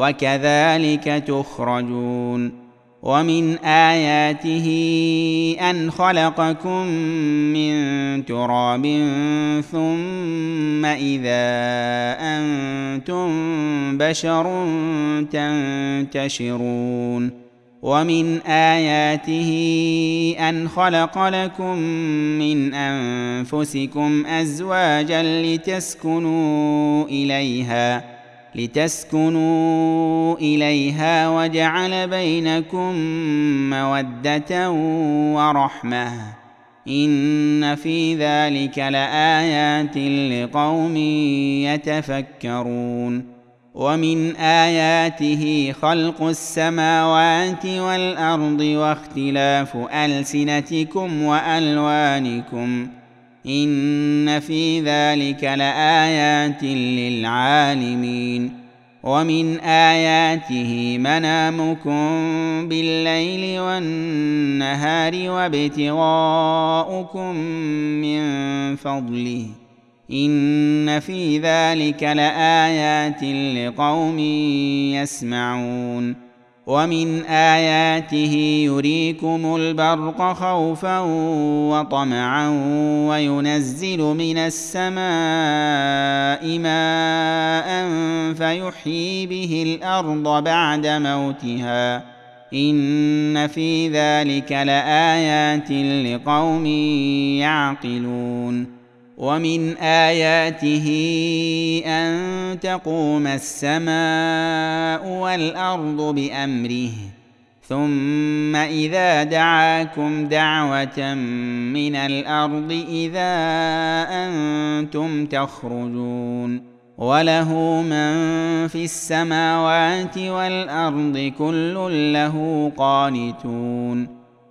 وكذلك تخرجون ومن آياته أن خلقكم من تراب ثم إذا أنتم بشر تنتشرون ومن آياته أن خلق لكم من أنفسكم أزواجا لتسكنوا إليها لتسكنوا إليها وجعل بينكم مودة ورحمة. إن في ذلك لآيات لقوم يتفكرون. ومن آياته خلق السماوات والأرض واختلاف ألسنتكم وألوانكم. ان في ذلك لايات للعالمين ومن اياته منامكم بالليل والنهار وابتغاؤكم من فضله ان في ذلك لايات لقوم يسمعون ومن آياته يريكم البرق خوفا وطمعا وينزل من السماء ماء فيحيي به الأرض بعد موتها. إن في ذلك لآيات لقوم يعقلون. ومن آياته أن تقوم السماء والأرض بأمره. ثم إذا دعاكم دعوة من الأرض إذا أنتم تخرجون. وله من في السماوات والأرض كل له قانتون.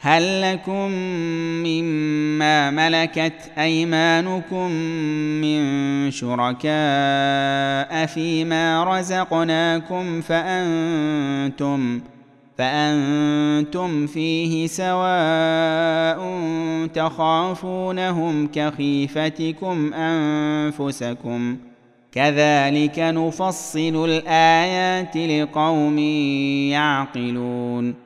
هل لكم مما ملكت أيمانكم من شركاء فيما رزقناكم فأنتم فأنتم فيه سواء تخافونهم كخيفتكم أنفسكم كذلك نفصل الآيات لقوم يعقلون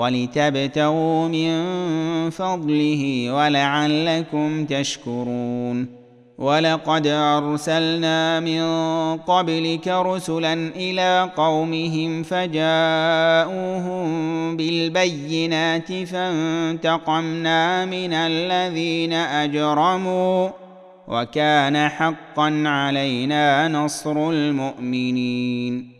ولتبتغوا من فضله ولعلكم تشكرون. ولقد أرسلنا من قبلك رسلا إلى قومهم فجاءوهم بالبينات فانتقمنا من الذين أجرموا وكان حقا علينا نصر المؤمنين.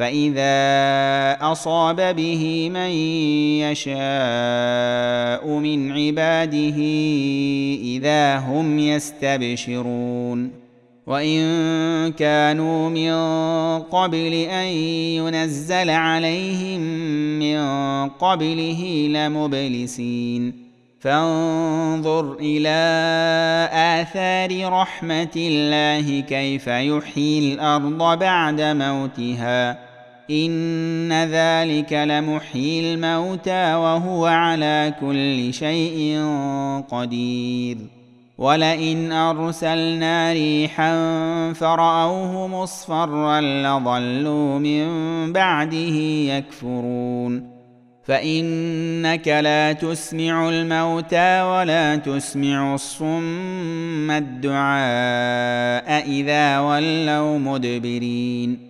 فإذا أصاب به من يشاء من عباده إذا هم يستبشرون. وإن كانوا من قبل أن ينزل عليهم من قبله لمبلسين. فانظر إلى آثار رحمة الله كيف يحيي الأرض بعد موتها. إن ذلك لمحيي الموتى وهو على كل شيء قدير. ولئن أرسلنا ريحا فرأوه مصفرا لظلوا من بعده يكفرون. فإنك لا تسمع الموتى ولا تسمع الصم الدعاء إذا ولوا مدبرين.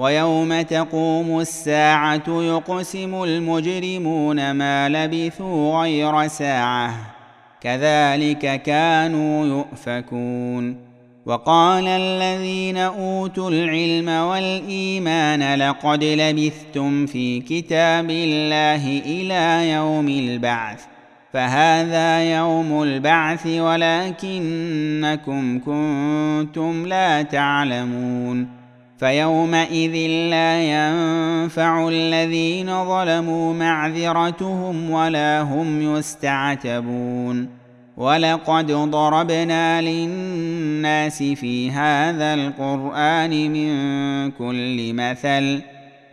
ويوم تقوم الساعة يقسم المجرمون ما لبثوا غير ساعة. كذلك كانوا يؤفكون. وقال الذين أوتوا العلم والإيمان لقد لبثتم في كتاب الله إلى يوم البعث فهذا يوم البعث ولكنكم كنتم لا تعلمون. فيومئذ لا ينفع الذين ظلموا معذرتهم ولا هم يستعتبون. ولقد ضربنا للناس في هذا القران من كل مثل.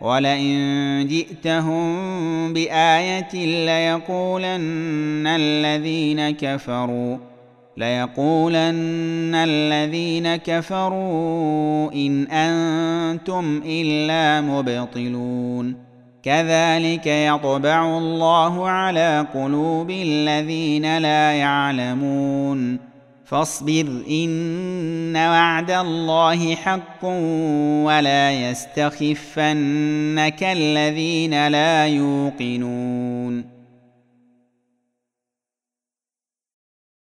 ولئن جئتهم بايه ليقولن الذين كفروا ليقولن الذين كفروا إن أنتم إلا مبطلون. كذلك يطبع الله على قلوب الذين لا يعلمون. فاصبر إن وعد الله حق ولا يستخفنك الذين لا يوقنون.